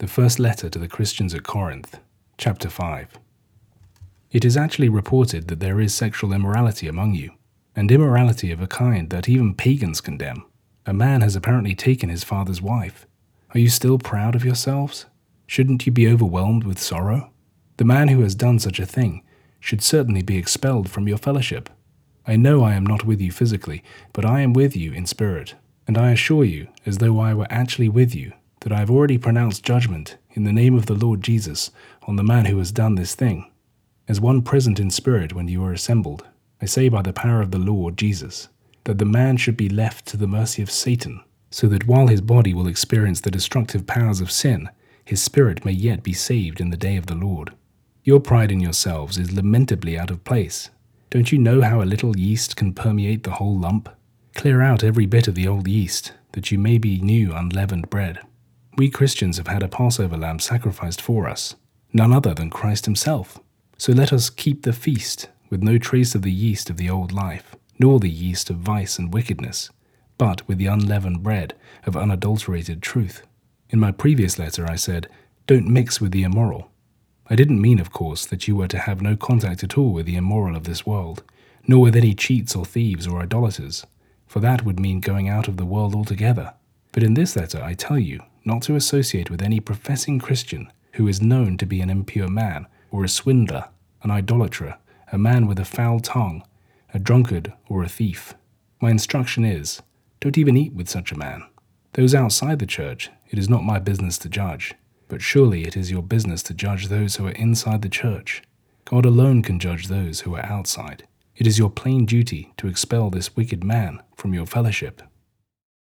The First Letter to the Christians at Corinth, chapter 5. It is actually reported that there is sexual immorality among you, and immorality of a kind that even pagans condemn. A man has apparently taken his father's wife. Are you still proud of yourselves? Shouldn't you be overwhelmed with sorrow? The man who has done such a thing should certainly be expelled from your fellowship. I know I am not with you physically, but I am with you in spirit, and I assure you, as though I were actually with you, that I have already pronounced judgment in the name of the Lord Jesus on the man who has done this thing. As one present in spirit when you are assembled, I say by the power of the Lord Jesus, that the man should be left to the mercy of Satan, so that while his body will experience the destructive powers of sin, his spirit may yet be saved in the day of the Lord. Your pride in yourselves is lamentably out of place. Don't you know how a little yeast can permeate the whole lump? Clear out every bit of the old yeast, that you may be new unleavened bread. We Christians have had a Passover lamb sacrificed for us, none other than Christ Himself. So let us keep the feast with no trace of the yeast of the old life, nor the yeast of vice and wickedness, but with the unleavened bread of unadulterated truth. In my previous letter, I said, Don't mix with the immoral. I didn't mean, of course, that you were to have no contact at all with the immoral of this world, nor with any cheats or thieves or idolaters, for that would mean going out of the world altogether. But in this letter, I tell you not to associate with any professing Christian who is known to be an impure man, or a swindler, an idolater, a man with a foul tongue, a drunkard, or a thief. My instruction is don't even eat with such a man. Those outside the church, it is not my business to judge. But surely it is your business to judge those who are inside the church. God alone can judge those who are outside. It is your plain duty to expel this wicked man from your fellowship.